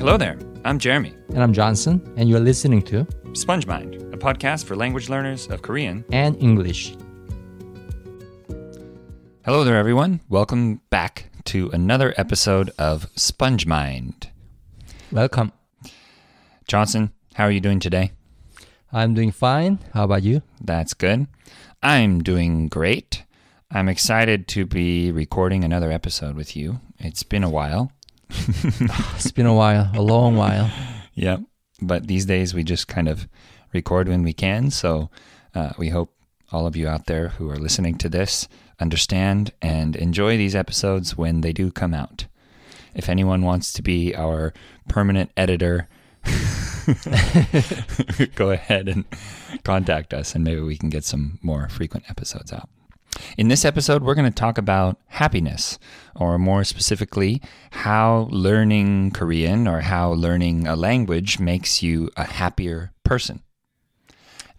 Hello there. I'm Jeremy. And I'm Johnson, and you're listening to Sponge Mind, a podcast for language learners of Korean. and English. Hello there, everyone. Welcome back to another episode of Sponge Mind. Welcome. Johnson, how are you doing today? I'm doing fine. How about you? That's good. I'm doing great. I'm excited to be recording another episode with you. It's been a while. It's been a while, a long while. yeah. But these days we just kind of record when we can. So uh, we hope all of you out there who are listening to this understand and enjoy these episodes when they do come out. If anyone wants to be our permanent editor, go ahead and contact us and maybe we can get some more frequent episodes out. In this episode, we're going to talk about happiness, or more specifically, how learning Korean or how learning a language makes you a happier person.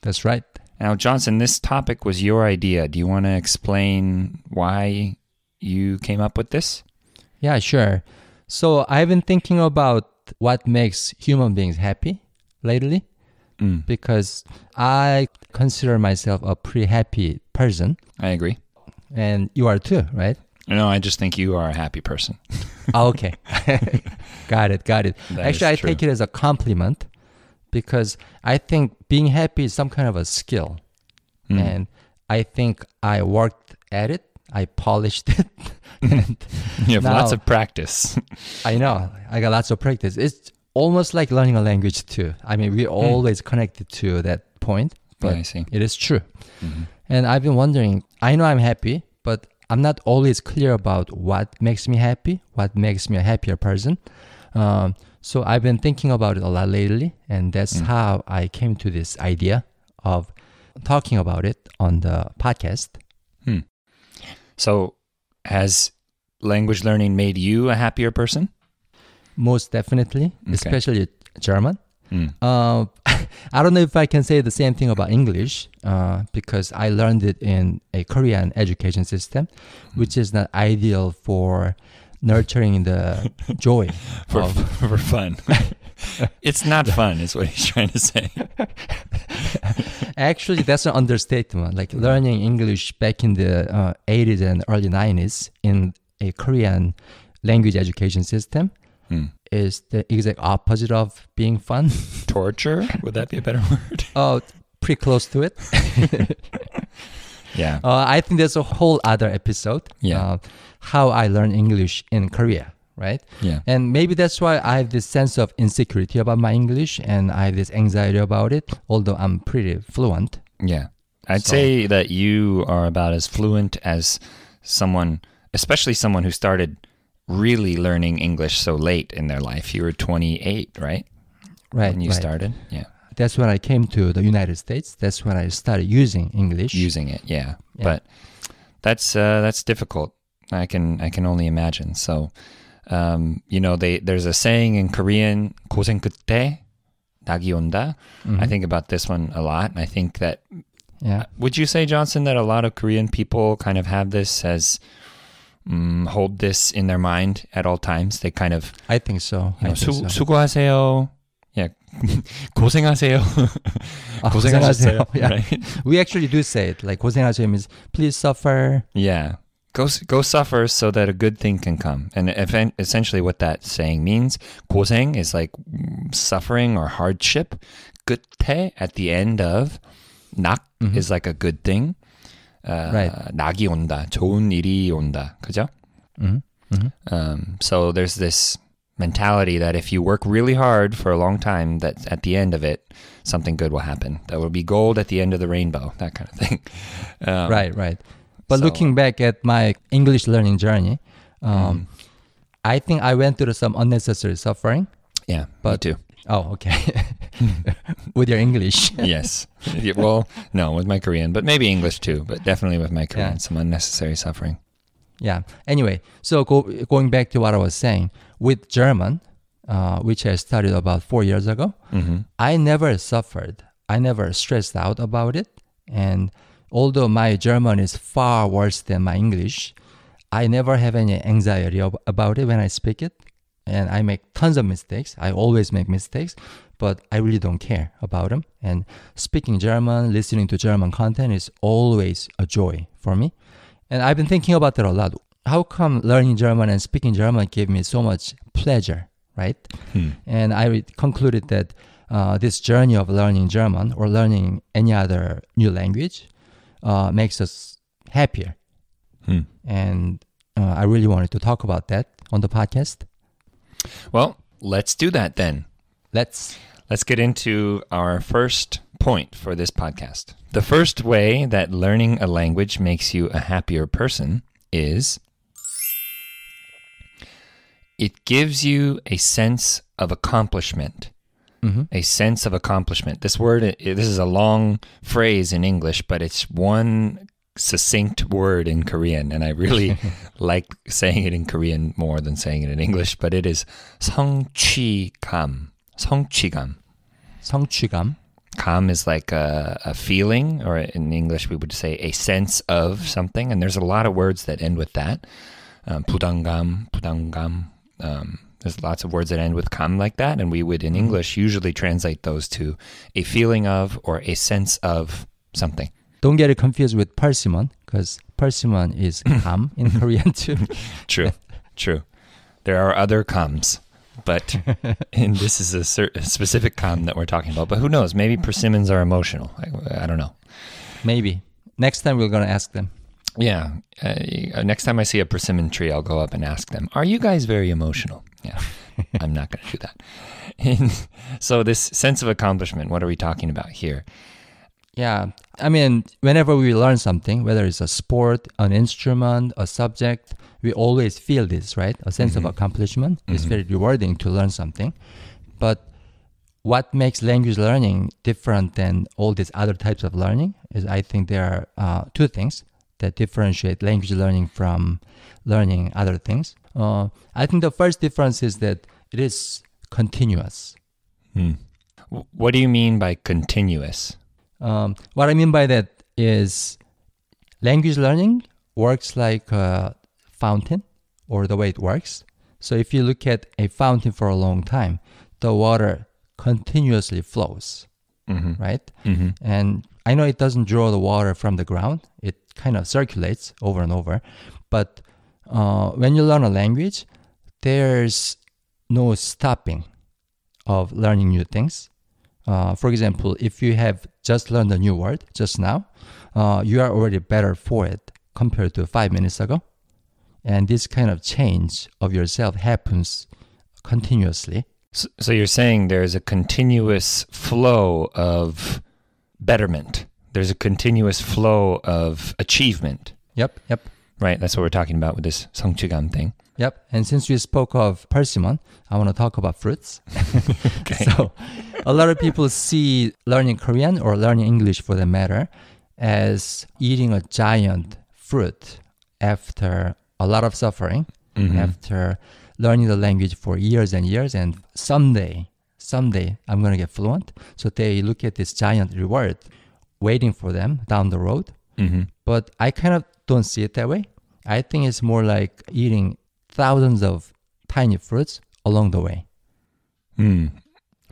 That's right. Now, Johnson, this topic was your idea. Do you want to explain why you came up with this? Yeah, sure. So I've been thinking about what makes human beings happy lately Mm, because I consider myself a pretty happy person, I agree. and you are too, right? No, I just think you are a happy person. Ah, okay. got it, got it. That Actually, I true. take it as a compliment because I think being happy is some kind of a skill. Mm. And I think I worked at it, I polished it. You have lots of practice. I know, I got lots of practice. It's almost like learning a language too. I mean, we're always connected to that point, but Hmm. I see. it is true. Mhm. And I've been wondering, I know I'm happy, but I'm not always clear about what makes me happy, what makes me a happier person. Um, so I've been thinking about it a lot lately, and that's Mm. how I came to this idea of talking about it on the podcast. So, has language learning made you a happier person? Most definitely, Okay. especially German. Mm. Uh, I don't know if I can say the same thing about English uh, because I learned it in a Korean education system, which is not ideal for nurturing the joy. for of- for fun. it's not fun, is what he's trying to say. Actually, that's an understatement. Like learning English back in the uh, 80s and early 90s in a Korean language education system Hmm. is the exact opposite of being fun. Torture? Would that be a better word? Oh, pretty close to it. Yeah. Uh, I think there's a whole other episode. Yeah. Uh, how I learned English in Korea, right? Yeah. And maybe that's why I have this sense of insecurity about my English and I have this anxiety about it, although I'm pretty fluent. Yeah. I'd So- say that you are about as fluent as someone, especially someone who started really learning English so late in their life. You were 28, right? Right. When you right. started? Yeah. That's when I came to the United States. That's when I started using English. Using it. Yeah. Yeah. But that's uh, that's difficult. I can I can only imagine. So um, you know, they there's a saying in Korean, 고생 끝에 낙이 온다. Mhm. I think about this one a lot. And I think that Yeah. Would you say, Johnson, that a lot of Korean people kind of have this as um, hold this in their mind at all times? They kind of I think so. you know, I think 수, so. 수고하세요. Yeah, 고생하세요. Ah, 고생하셨어요. Yeah. Right? We actually do say it. Like 고생하세요 means please suffer. Yeah. Go s- go suffer so that a good thing can come. And if, essentially what that saying means, 고생 is like mm, suffering or hardship. 끝에 at the end of 낙 Mhm. is like a good thing. Uh, Right. 낙이 온다. 좋은 일이 온다. 그죠? Mhm. Mhm. Um, so there's this mentality that if you work really hard for a long time, that at the end of it, something good will happen. That will be gold at the end of the rainbow. That kind of thing. Um, right, right. But so- looking back at my English learning journey, um, Mm. I think I went through some unnecessary suffering. Yeah, But- me too. Oh, okay. With your English. yes. Yeah, well, no, with my Korean, but maybe English too, but definitely with my Korean, Yeah. some unnecessary suffering. Yeah. Anyway, so go, going back to what I was saying, with German, uh, which I studied about four years ago, hmm I never suffered. I never stressed out about it. And although my German is far worse than my English, I never have any anxiety ab- about it when I speak it. And I make tons of mistakes. I always make mistakes, but I really don't care about them. And speaking German, listening to German content is always a joy for me. And I've been thinking about that a lot. How come learning German and speaking German gave me so much pleasure, right? Hmm. And I concluded that uh, this journey of learning German or learning any other new language uh, makes us happier. Hmm. And uh, I really wanted to talk about that on the podcast. Well, let's do that then. Let's. Let's get into our first point for this podcast. The first way that learning a language makes you a happier person is it gives you a sense of accomplishment. Mhm. A sense of accomplishment. This word, this is a long phrase in English, but it's one succinct word in Korean, and I really like saying it in Korean more than saying it in English. But it is 성취감, 성취감, 성취감. Kam is like a, a, feeling, or in English we would say a sense of something. And there's a lot of words that end with that. Um, 부담감, 부담감. Um, there's lots of words that end with "kam" like that, and we would in mm-hmm. English usually translate those to a feeling of or a sense of something. Don't get it confused with persimmon because persimmon is 감 in Korean too. True, true. There are other kams, but and this is a, cer- a specific kam that we're talking about. But who knows? Maybe persimmons are emotional. I, I don't know. Maybe. Next time we're going to ask them. Yeah. Uh, next time I see a persimmon tree, I'll go up and ask them, Are you guys very emotional? Yeah. I'm not going to do that. And so, this sense of accomplishment, what are we talking about here? Yeah. I mean, whenever we learn something, whether it's a sport, an instrument, a subject, we always feel this, right? A sense of accomplishment. It's very rewarding to learn something. But what makes language learning different than all these other types of learning is I think there are uh, two things that differentiate language learning from learning other things. Uh, I think the first difference is that it is continuous. Hmm. What do you mean by continuous? Um, what I mean by that is language learning works like a fountain or the way it works. So if you look at a fountain for a long time, the water continuously flows, hmm right? hmm And I know it doesn't draw the water from the ground, it kind of circulates over and over. But uh, when you learn a language, there's no stopping of learning new things. Uh, for example, if you have just learned a new word just now, uh, you are already better for it compared to five minutes ago. And this kind of change of yourself happens continuously. So, so you're saying there's a continuous flow of betterment, there's a continuous flow of achievement. Yep, yep. Right, that's what we're talking about with this sangchigam thing. Yep. And since we spoke of persimmon, I want to talk about fruits. Okay. So, a lot of people see learning Korean or learning English for that matter as eating a giant fruit after a lot of suffering, Mhm. after learning the language for years and years. And someday, someday, I'm going to get fluent. So, they look at this giant reward waiting for them down the road. Mhm. But I kind of don't see it that way. I think it's more like eating thousands of tiny fruits along the way. Hmm.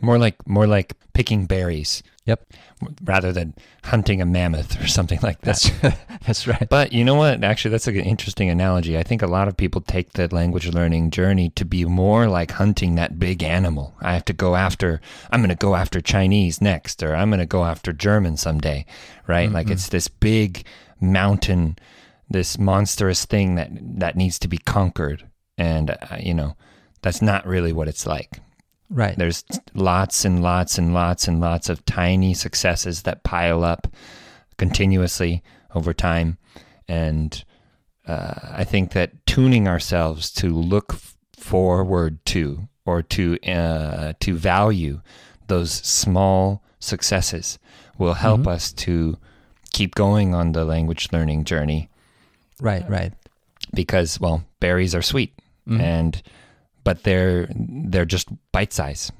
More like more like picking berries Yep, rather than hunting a mammoth or something like that. that's that's right. But you know what? Actually, that's an interesting analogy. I think a lot of people take the language learning journey to be more like hunting that big animal. I have to go after, I'm going to go after Chinese next, or I'm going to go after German someday, right? Like it's this big mountain, this monstrous thing that, that needs to be conquered. And, uh, you know, that's not really what it's like. Right. There's lots and lots and lots and lots of tiny successes that pile up continuously over time. And uh, I think that tuning ourselves to look forward to or to uh, to value those small successes will help us to keep going on the language learning journey Right, right. because well berries are sweet Mm-hmm. and but they're they're just bite size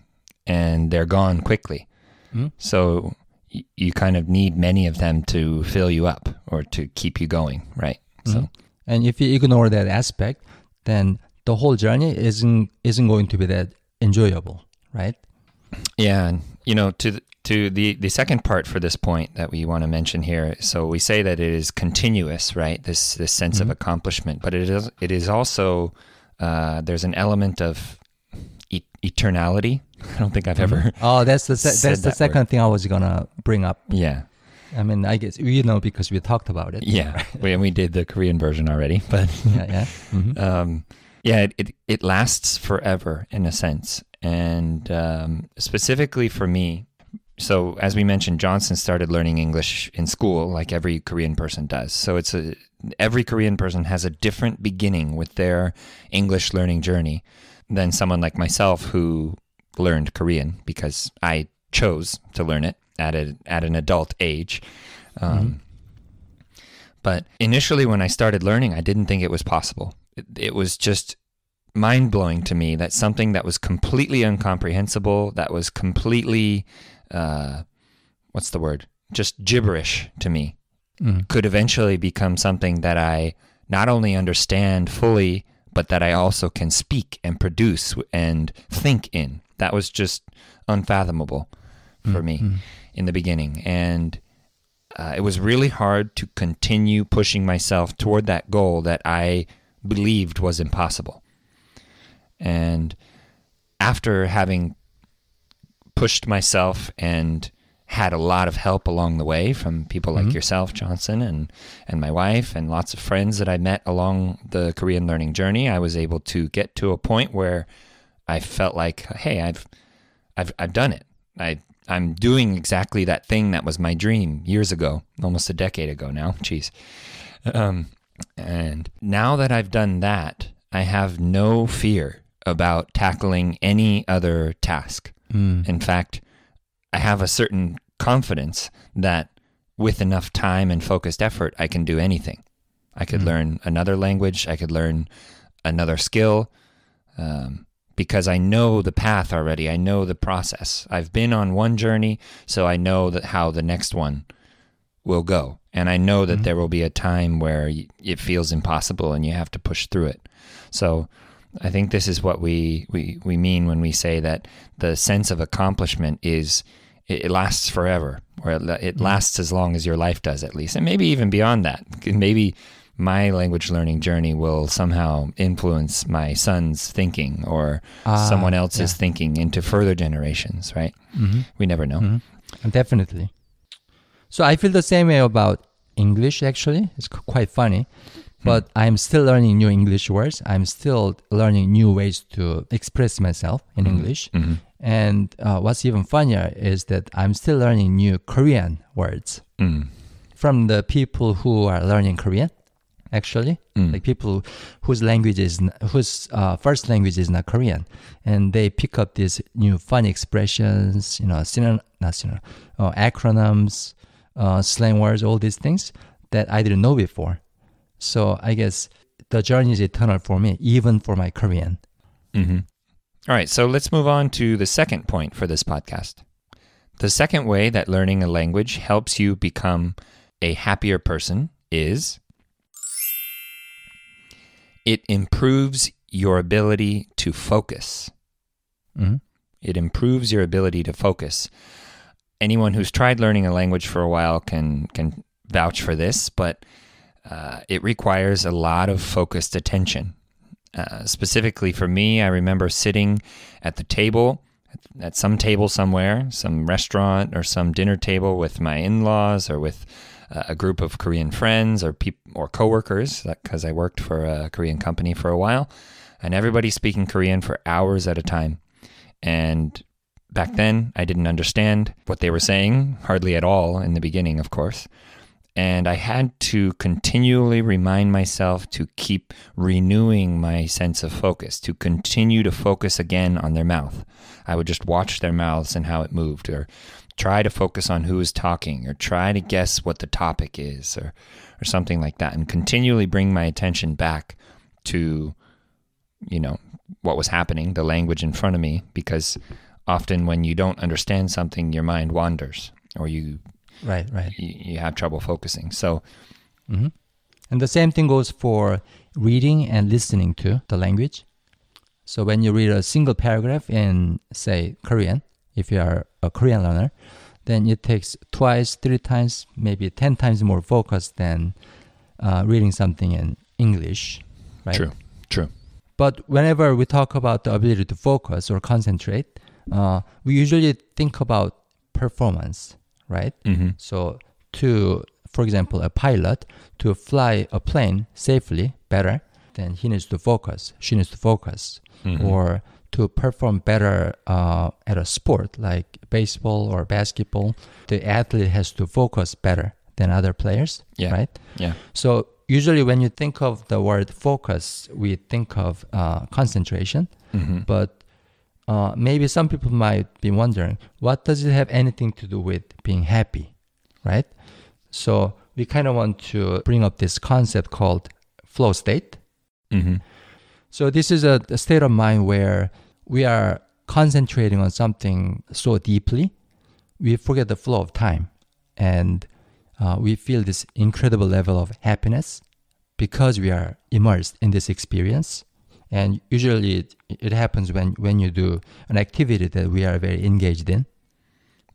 and they're gone quickly Mhm. so y- you kind of need many of them to fill you up or to keep you going right so mm-hmm. And if you ignore that aspect, then the whole journey isn't isn't going to be that enjoyable, right? Yeah, and you know, to th- to the the second part for this point that we want to mention here. So we say that it is continuous, right? This this sense of mm-hmm. accomplishment, but it is it is also uh, there's an element of e- eternality. I don't think I've ever. Oh, that's the se- that's the that second thing I was gonna bring up. Yeah, I mean, I guess you know because we talked about it. yeah. we we did the Korean version already, but yeah, yeah. Mhm. um, yeah, it, it it lasts forever in a sense, and um, specifically for me. So as we mentioned, Johnson started learning English in school, like every Korean person does. So it's a every Korean person has a different beginning with their English learning journey than someone like myself who learned Korean because I chose to learn it at a, at an adult age. Um, But initially, when I started learning, I didn't think it was possible. It, it was just mind blowing to me that something that was completely incomprehensible, that was completely, uh, what's the word? Just gibberish to me, Mhm. could eventually become something that I not only understand fully, but that I also can speak and produce and think in. That was just unfathomable for me in the beginning. And uh, it was really hard to continue pushing myself toward that goal that I believed was impossible. And after having pushed myself and had a lot of help along the way from people like yourself, Johnson, and and my wife, and lots of friends that I met along the Korean learning journey, I was able to get to a point where I felt like, hey, I've I've I've done it. I I'm doing exactly that thing that was my dream years ago, almost a decade ago now. Jeez. Um, and now that I've done that, I have no fear about tackling any other task. Mm. In fact, I have a certain confidence that with enough time and focused effort, I can do anything. I could mm. learn another language, I could learn another skill, um, because I know the path already. I know the process. I've been on one journey, so I know that how the next one will go, and I know that mm. there will be a time where it feels impossible and you have to push through it. So. I think this is what we, we, we mean when we say that the sense of accomplishment is it, it lasts forever, or it, it lasts as long as your life does, at least, and maybe even beyond that. Maybe my language learning journey will somehow influence my son's thinking or Ah, someone else's yeah. thinking into further generations, right? We never know. Mm-hmm. Definitely. So I feel the same way about English. Actually, it's quite funny, but I'm still learning new English words. I'm still learning new ways to express myself in English. And uh, what's even funnier is that I'm still learning new Korean words Mm. from the people who are learning Korean. Actually, like people whose language is whose uh, first language is not Korean, and they pick up these new funny expressions, you know, synon- not synonym, uh, acronyms, uh, slang words, all these things that I didn't know before. So I guess the journey is eternal for me, even for my Korean. hmm All right, so let's move on to the second point for this podcast. The second way that learning a language helps you become a happier person is it improves your ability to focus. Mhm. It improves your ability to focus. Anyone who's tried learning a language for a while can can vouch for this, but uh, it requires a lot of focused attention. Uh, specifically for me, I remember sitting at the table, at some table somewhere, some restaurant or some dinner table with my in-laws or with uh, a group of Korean friends or peop- or coworkers, because I worked for a Korean company for a while, and everybody speaking Korean for hours at a time. And back then, I didn't understand what they were saying, hardly at all in the beginning, of course. And I had to continually remind myself to keep renewing my sense of focus, to continue to focus again on their mouth. I would just watch their mouths and how it moved, or try to focus on who is talking, or try to guess what the topic is, or, or something like that, and continually bring my attention back to, you know, what was happening, the language in front of me, because often when you don't understand something, your mind wanders, or you Right, right. you, you have trouble focusing. So, And the same thing goes for reading and listening to the language. So when you read a single paragraph in, say, Korean, if you are a Korean learner, then it takes twice, three times, maybe 10 times more focus than uh, reading something in English, right? True. True. But whenever we talk about the ability to focus or concentrate, uh, we usually think about performance, right? hmm So to, for example, a pilot to fly a plane safely better, then he needs to focus. She needs to focus, Mhm. or to perform better uh, at a sport like baseball or basketball, the athlete has to focus better than other players, Yeah. right? Yeah. So usually when you think of the word focus, we think of uh, concentration, hmm but uh, maybe some people might be wondering, what does it have anything to do with being happy, right? So we kind of want to bring up this concept called flow state. hmm So this is a, a state of mind where we are concentrating on something so deeply, we forget the flow of time, and uh, we feel this incredible level of happiness because we are immersed in this experience. And usually, it, it happens when when you do an activity that we are very engaged in.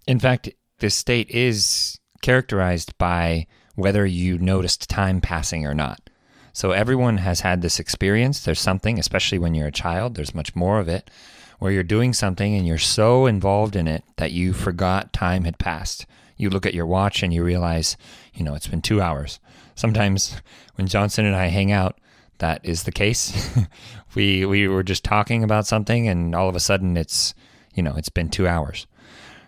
In fact, this state is characterized by whether you noticed time passing or not. So everyone has had this experience. There's something, especially when you're a child, there's much more of it, where you're doing something and you're so involved in it that you forgot time had passed. You look at your watch and you realize, you know, it's been two hours. Sometimes when Johnson and I hang out, that is the case. we we were just talking about something and all of a sudden it's, you know, it's been two hours.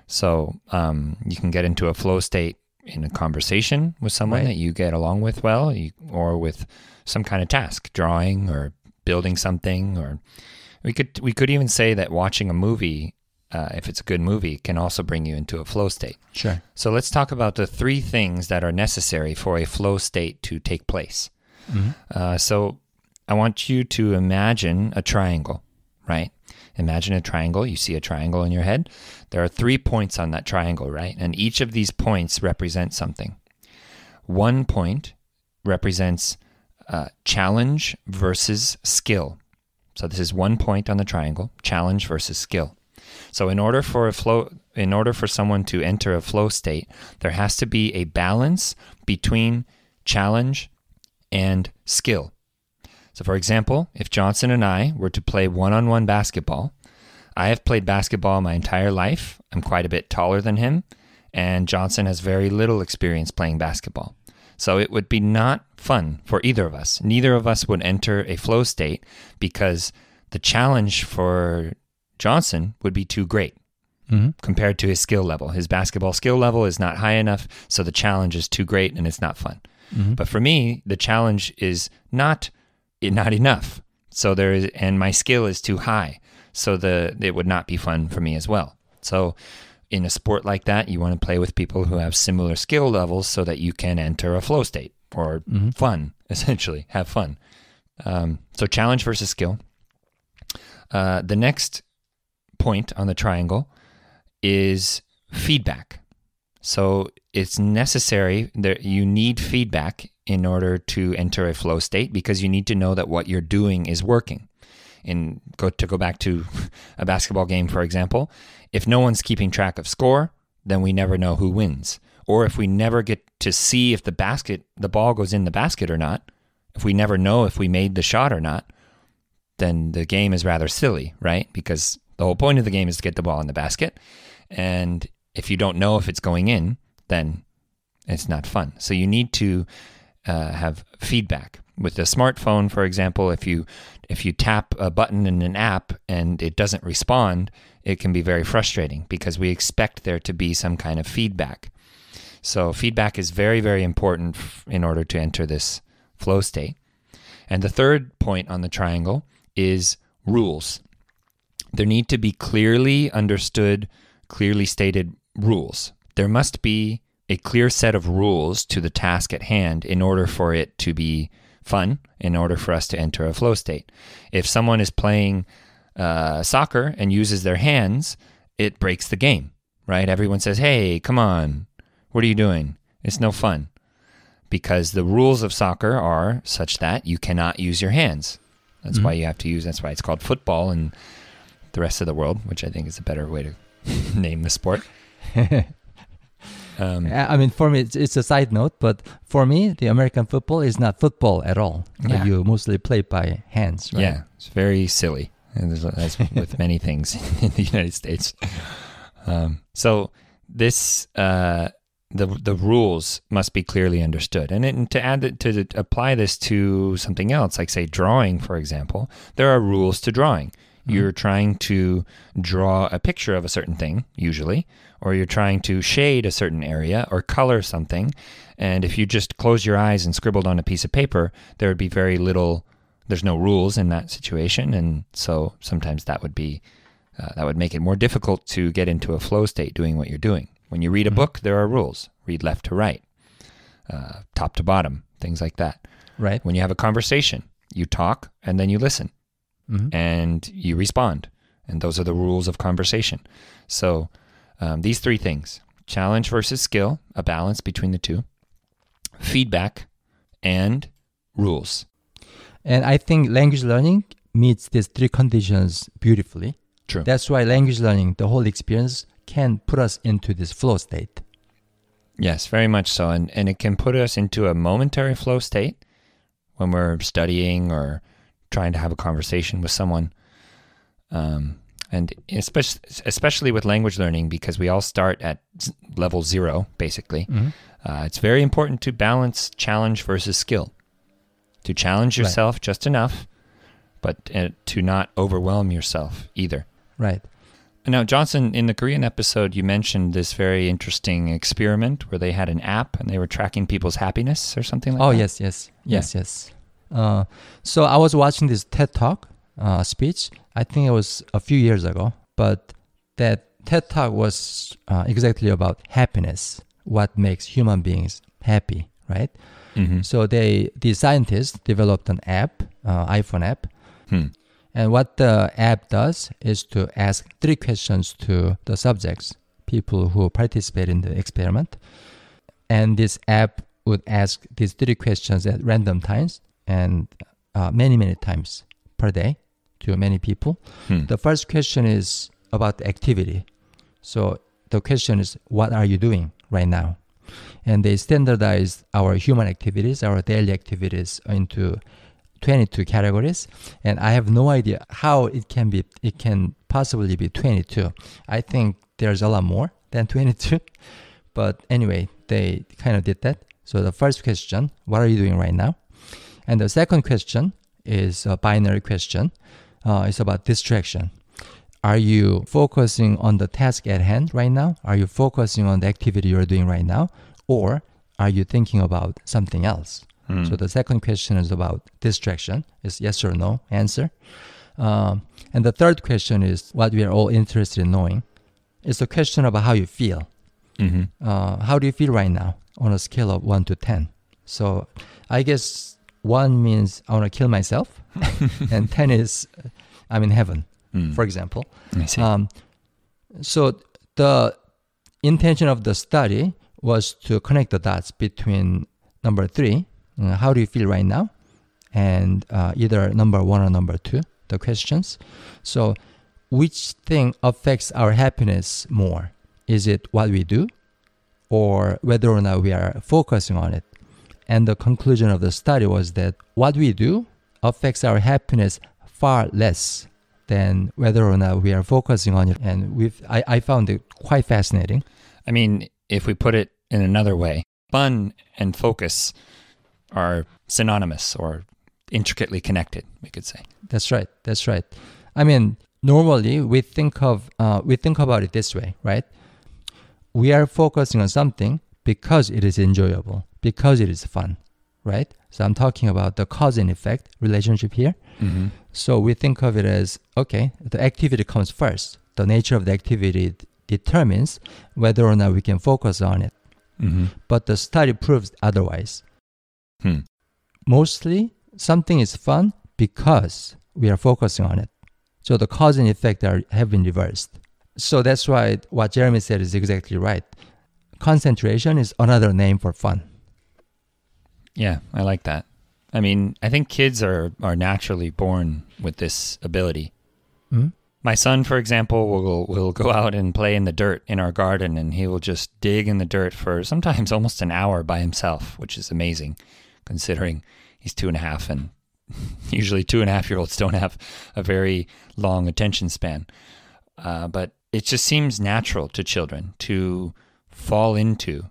So um, you can get into a flow state in a conversation with someone Right. that you get along with well, you, or with some kind of task, drawing or building something, or we could we could even say that watching a movie, uh, if it's a good movie, can also bring you into a flow state. Sure. So let's talk about the three things that are necessary for a flow state to take place. Uh, so I want you to imagine a triangle, right? Imagine a triangle. You see a triangle in your head. There are three points on that triangle, right? And each of these points represents something. One point represents uh, challenge versus skill. So this is one point on the triangle: challenge versus skill. So in order for a flow, in order for someone to enter a flow state, there has to be a balance between challenge and skill. So, for example, if Johnson and I were to play one on one basketball, I have played basketball my entire life. I'm quite a bit taller than him, and Johnson has very little experience playing basketball. So, it would be not fun for either of us. Neither of us would enter a flow state because the challenge for Johnson would be too great hmm compared to his skill level. His basketball skill level is not high enough, so the challenge is too great and it's not fun. Hmm But for me, the challenge is not not enough. So there is, and my skill is too high. So the it would not be fun for me as well. So in a sport like that, you want to play with people who have similar skill levels so that you can enter a flow state or Mhm. fun, essentially, have fun. Um, so challenge versus skill. Uh, the next point on the triangle is feedback. So it's necessary that you need feedback in order to enter a flow state because you need to know that what you're doing is working. And go to go back to a basketball game, for example, if no one's keeping track of score, then we never know who wins. Or if we never get to see if the basket, the ball goes in the basket or not, if we never know if we made the shot or not, then the game is rather silly, right? Because the whole point of the game is to get the ball in the basket. And if you don't know if it's going in, then it's not fun. So you need to uh, have feedback. With a smartphone, for example, if you if you tap a button in an app and it doesn't respond, it can be very frustrating because we expect there to be some kind of feedback. So feedback is very very important in order to enter this flow state. And the third point on the triangle is rules. There need to be clearly understood, clearly stated rules. There must be a clear set of rules to the task at hand in order for it to be fun, in order for us to enter a flow state. If someone is playing uh, soccer and uses their hands, it breaks the game, right? Everyone says, hey, come on, what are you doing? It's no fun because the rules of soccer are such that you cannot use your hands. That's why you have to use. That's why it's called football in the rest of the world, which I think is a better way to name the sport. Um, I mean, for me, it's, it's a side note, but for me, the American football is not football at all. Yeah. You mostly play by hands, right? Yeah, it's very silly, and there's, that's with many things in the United States. Um, so this uh, the the rules must be clearly understood, and, it, and to add it, to apply this to something else, like say drawing, for example, there are rules to drawing. You're trying to draw a picture of a certain thing, usually, or you're trying to shade a certain area or color something. And if you just close your eyes and scribbled on a piece of paper, there would be very little. There's no rules in that situation, and so sometimes that would be uh, that would make it more difficult to get into a flow state doing what you're doing. When you read a book, there are rules. Read left to right, uh, top to bottom, things like that. Right. When you have a conversation, you talk and then you listen Mhm. and you respond. And those are the rules of conversation. So um, these three things challenge versus skill, a balance between the two, feedback, and rules. And I think language learning meets these three conditions beautifully. True. That's why language learning, the whole experience, can put us into this flow state. Yes, very much so. And, and it can put us into a momentary flow state when we're studying or trying to have a conversation with someone. Um, and especially, especially with language learning, because we all start at level zero, basically. Uh, it's very important to balance challenge versus skill. To challenge Right. yourself just enough, but uh, to not overwhelm yourself either. Right. Now, Johnson, in the Korean episode, you mentioned this very interesting experiment where they had an app and they were tracking people's happiness or something like that. oh, that. yes, yes, yes, yes. Uh, so I was watching this TED Talk uh, speech. I think it was a few years ago, but that TED Talk was uh, exactly about happiness, what makes human beings happy, right? hmm So they, the scientists developed an app, uh, iPhone app, Hmm. and what the app does is to ask three questions to the subjects, people who participate in the experiment. And this app would ask these three questions at random times and uh, many, many times per day to many people. Hmm. The first question is about activity. So the question is, what are you doing right now? And they standardized our human activities, our daily activities into 22 categories. And I have no idea how it can be, it can possibly be 22. I think there's a lot more than 22. But anyway, they kind of did that. So the first question, what are you doing right now? And the second question is a binary question. Uh, it's about distraction. Are you focusing on the task at hand right now? Are you focusing on the activity you're doing right now? Or are you thinking about something else? Hmm. So the second question is about distraction. It's yes or no answer. Um, and the third question is what we are all interested in knowing. It's a question about how you feel. Mhm. Uh, how do you feel right now on a scale of 1 to 10? So I guess 1 means I want to kill myself, and 10 is uh, I'm in heaven, Hmm. for example. Um, so the intention of the study was to connect the dots between number three, uh, how do you feel right now, and uh, either number one or number two, the questions. So, which thing affects our happiness more? Is it what we do, or whether or not we are focusing on it? And the conclusion of the study was that what we do affects our happiness far less than whether or not we are focusing on it. And we've, I, I found it quite fascinating. I mean, if we put it in another way, fun and focus are synonymous or intricately connected, we could say. That's right. That's right. I mean, normally we think of uh, we think about it this way, right? We are focusing on something because it is enjoyable, because it is fun, right? So I'm talking about the cause and effect relationship here. Mm-hmm. So we think of it as okay, the activity comes first. The nature of the activity determines whether or not we can focus on it. Mm-hmm. But the study proves otherwise. Hmm. Mostly, something is fun because we are focusing on it. So the cause and effect are, have been reversed. So that's why what Jeremy said is exactly right. Concentration is another name for fun. Yeah, I like that. I mean, I think kids are, are naturally born with this ability. Mm? My son, for example, will will go out and play in the dirt in our garden, and he will just dig in the dirt for sometimes almost an hour by himself, which is amazing, considering he's two and a half, and usually two and a half year olds don't have a very long attention span. Uh, but it just seems natural to children to fall into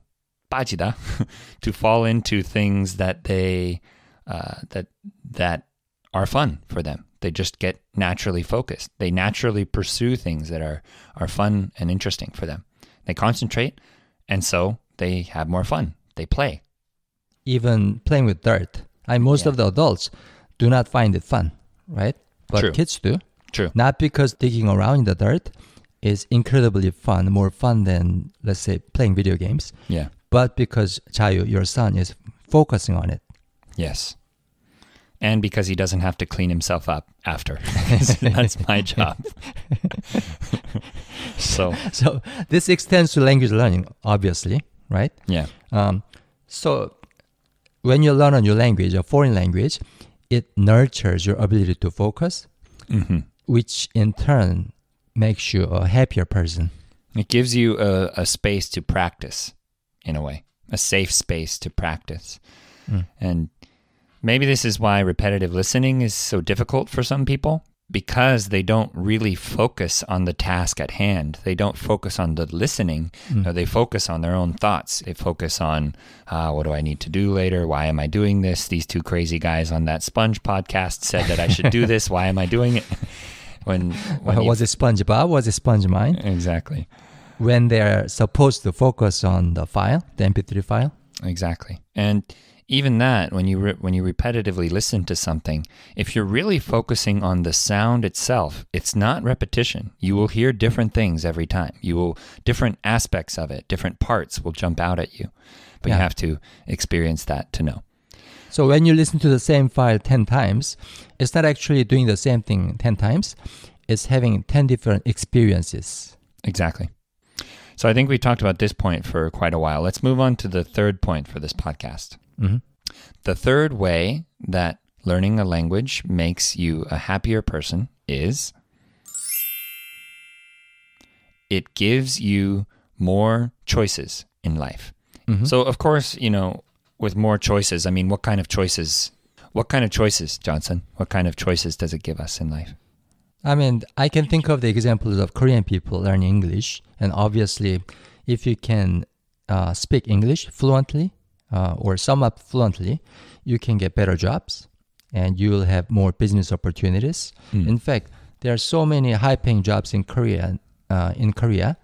빠지다, to fall into things that they uh, that that are fun for them. They just get naturally focused. They naturally pursue things that are are fun and interesting for them. They concentrate, and so they have more fun. They play. Even playing with dirt. I most Yeah. of the adults do not find it fun, right? But True. kids do. True. Not because digging around in the dirt is incredibly fun, more fun than let's say playing video games, Yeah. but because Chayu, your son, is focusing on it. Yes. And because he doesn't have to clean himself up after. That's my job. so, So this extends to language learning, obviously, right? yeah. Um, so when you learn a new language, a foreign language, it nurtures your ability to focus, hmm which in turn makes you a happier person. It gives you a, a space to practice in a way, a safe space to practice. Mm. And maybe this is why repetitive listening is so difficult for some people because they don't really focus on the task at hand. They don't focus on the listening. Mm. No, they focus on their own thoughts. They focus on uh, what do I need to do later? Why am I doing this? These two crazy guys on that Sponge podcast said that I should do this. Why am I doing it? When, when Uh, you- was it SpongeBob? Was it SpongeMind? exactly. When they're supposed to focus on the file, the MP3 file. Exactly. And even that, when you re- when you repetitively listen to something, if you're really focusing on the sound itself, it's not repetition. You will hear different things every time. You will different aspects of it, different parts will jump out at you. But you have to experience that to know. So when you listen to the same file 10 times, it's not actually doing the same thing 10 times. It's having 10 different experiences. Exactly. So I think we talked about this point for quite a while. Let's move on to the third point for this podcast. Mhm. The third way that learning a language makes you a happier person is it gives you more choices in life. Mhm. So of course, you know, with more choices, I mean, what kind of choices? What kind of choices, Johnson? What kind of choices does it give us in life? I mean, I can think of the examples of Korean people learning English, and obviously, if you can uh, speak English fluently uh, or somewhat fluently, you can get better jobs, and you will have more business opportunities. Mm. In fact, there are so many high-paying jobs in Korea, uh, in Korea,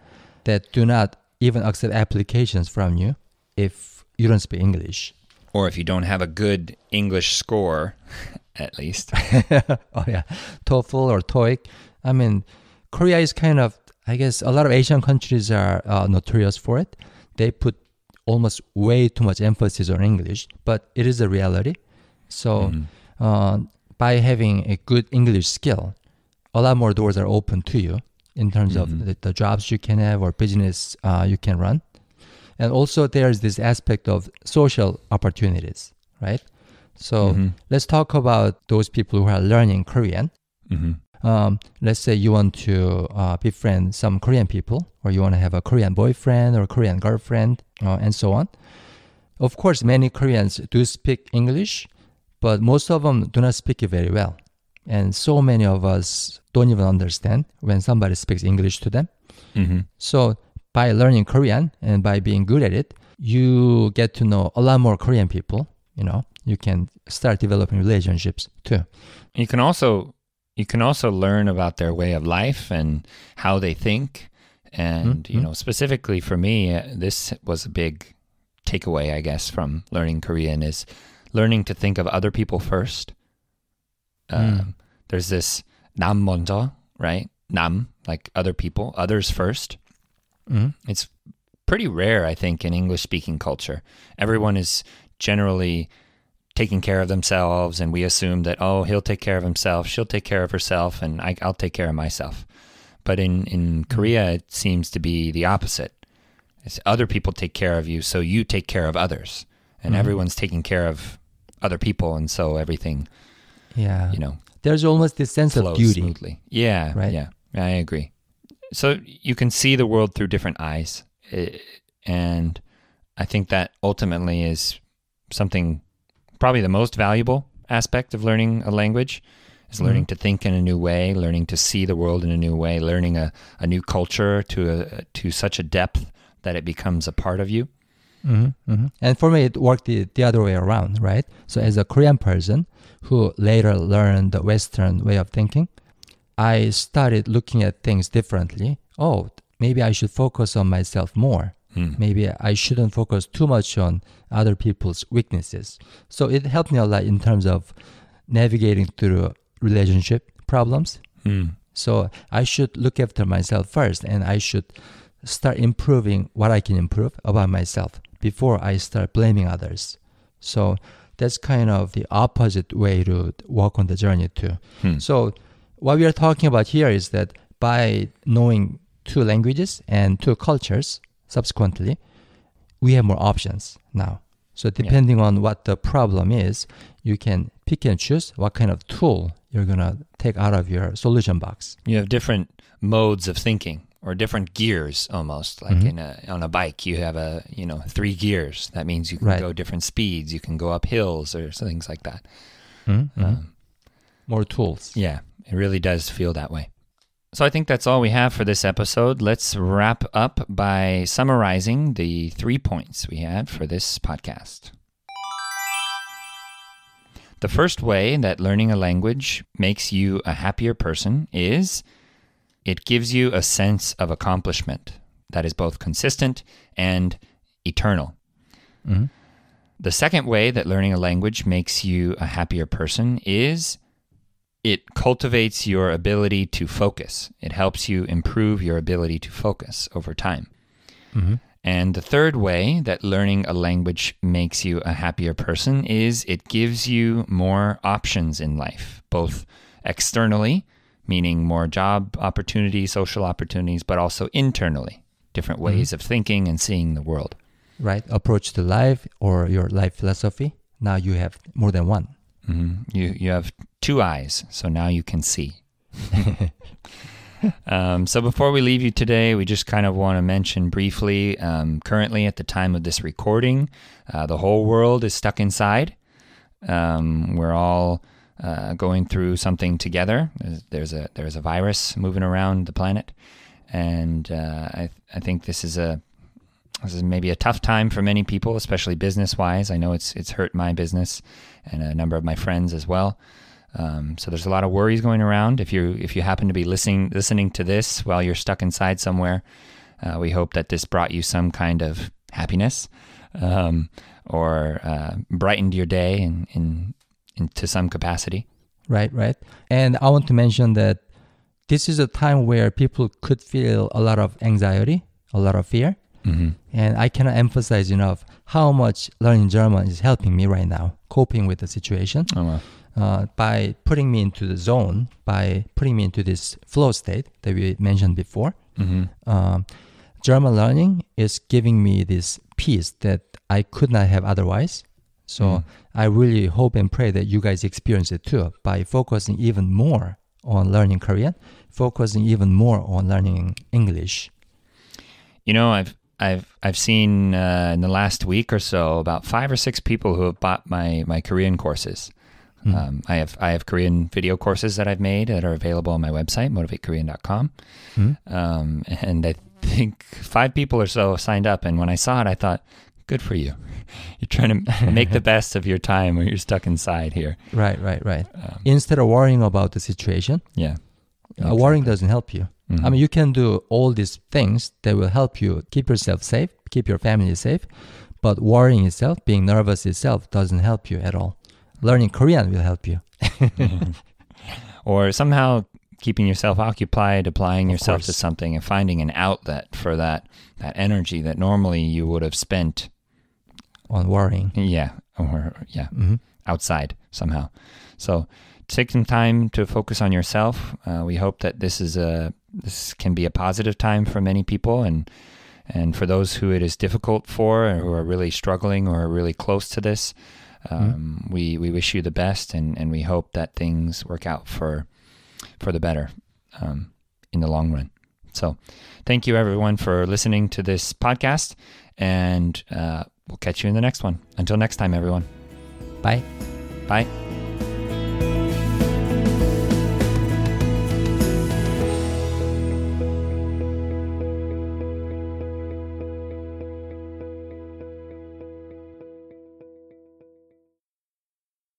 that do not even accept applications from you if you don't speak English. Or if you don't have a good English score, at least. oh yeah, TOEFL or TOEIC. I mean, Korea is kind of. I guess a lot of Asian countries are uh, notorious for it. They put almost way too much emphasis on English, but it is a reality. So, Mhm. uh, by having a good English skill, a lot more doors are open to you in terms Mhm. of the, the jobs you can have or business uh, you can run. And also, there's this aspect of social opportunities, right? So, Mhm. let's talk about those people who are learning Korean. Mhm. Um, let's say you want to uh, befriend some Korean people, or you want to have a Korean boyfriend or Korean girlfriend, uh, and so on. Of course, many Koreans do speak English, but most of them do not speak it very well. And so many of us don't even understand when somebody speaks English to them. Mhm. So, by learning Korean and by being good at it, you get to know a lot more Korean people. You know, you can start developing relationships too. You can also you can also learn about their way of life and how they think. And mm-hmm. you know, specifically for me, uh, this was a big takeaway, I guess, from learning Korean is learning to think of other people first. Mm. Um, hmm. there's this nam 먼저, right? Nam, like other people, others first. Mhm. It's pretty rare, I think, in English speaking culture. Everyone is generally taking care of themselves, and we assume that, oh, he'll take care of himself, she'll take care of herself, and I, I'll take care of myself. But in, in Korea, it seems to be the opposite. It's other people take care of you, so you take care of others. And Mhm. everyone's taking care of other people, and so everything, Yeah. you know, There's almost this sense of beauty. smoothly. Yeah, Right. Yeah, I agree. So you can see the world through different eyes, eh, and I think that ultimately is something probably the most valuable aspect of learning a language is learning to think in a new way, learning to see the world in a new way, learning a, a new culture to a, to such a depth that it becomes a part of you. hmm hmm And for me, it worked the, the other way around, right? So, as a Korean person who later learned the Western way of thinking, I started looking at things differently. Oh, maybe I should focus on myself more. Hmm. Maybe I shouldn't focus too much on other people's weaknesses. So, it helped me a lot in terms of navigating through relationship problems. Hmm. So I should look after myself first and I should start improving what I can improve about myself before I start blaming others. So that's kind of the opposite way to walk on the journey too. Hmm. So what we are talking about here is that by knowing two languages and two cultures subsequently, we have more options now. So depending on what the problem is, you can pick and choose what kind of tool you're gonna take out of your solution box. You have different modes of thinking or different gears almost like Mhm. in a on a bike you have a you know three gears that means you can Right. go different speeds you can go up hills or things like that Mhm. um, more tools. yeah it really does feel that way so i think that's all we have for this episode let's wrap up by summarizing the three points we had for this podcast the first way that learning a language makes you a happier person is it gives you a sense of accomplishment that is both consistent and eternal. Mhm. The second way that learning a language makes you a happier person is it cultivates your ability to focus. It helps you improve your ability to focus over time. Mhm. And the third way that learning a language makes you a happier person is it gives you more options in life, both externally, meaning more job opportunities, social opportunities, but also internally, different ways of thinking and seeing the world. Right? Approach to life or your life philosophy. Now you have more than one. Hmm You you have two eyes, so now you can see. um, so before we leave you today, we just kind of want to mention briefly. Um, currently, at the time of this recording, uh, the whole world is stuck inside. Um, we're all uh, going through something together. There's- There's a there's a virus moving around the planet, and uh, I I think this is a this is maybe a tough time for many people, especially business wise. I know it's it's hurt my business and a number of my friends as well. Um, so there's a lot of worries going around. If you if you happen to be listening listening to this while you're stuck inside somewhere, uh, we hope that this brought you some kind of happiness um, or uh, brightened your day in, in in to some capacity. Right, right. And I want to mention that this is a time where people could feel a lot of anxiety, a lot of fear. Mm-hmm. And I cannot emphasize enough how much learning German is helping me right now, coping with the situation. Oh well. Uh, by putting me into the zone, by putting me into this flow state that we mentioned before, Mm-hmm. um, German learning is giving me this peace that I could not have otherwise. So Mm. I really hope and pray that you guys experience it too by focusing even more on learning Korean, focusing even more on learning English. You know, I've I've I've seen uh, in the last week or so about five or six people who have bought my my Korean courses. Hmm. Um, I have I have Korean video courses that I've made that are available on my website motivatekorean.com. Hmm? Um, and I think five people or so signed up. And when I saw it, I thought, good for you. You're trying to make the best of your time when you're stuck inside here. Right, right, right. Um, Instead of worrying about the situation, yeah. uh, worrying doesn't help you. Mhm. I mean, you can do all these things that will help you keep yourself safe, keep your family safe, but worrying itself, being nervous itself, doesn't help you at all. Learning Korean will help you. or somehow keeping yourself occupied, applying Of yourself to something, and finding an outlet for that that energy that normally you would have spent, on worrying. yeah, or yeah, hmm outside somehow. So take some time to focus on yourself. Uh, we hope that this is a this can be a positive time for many people, and and for those who it is difficult for, or who are really struggling or are really close to this. Um, We we wish you the best, and, and we hope that things work out for for the better um, in the long run. So, thank you everyone for listening to this podcast, and uh, we'll catch you in the next one. Until next time, everyone. Bye. Bye.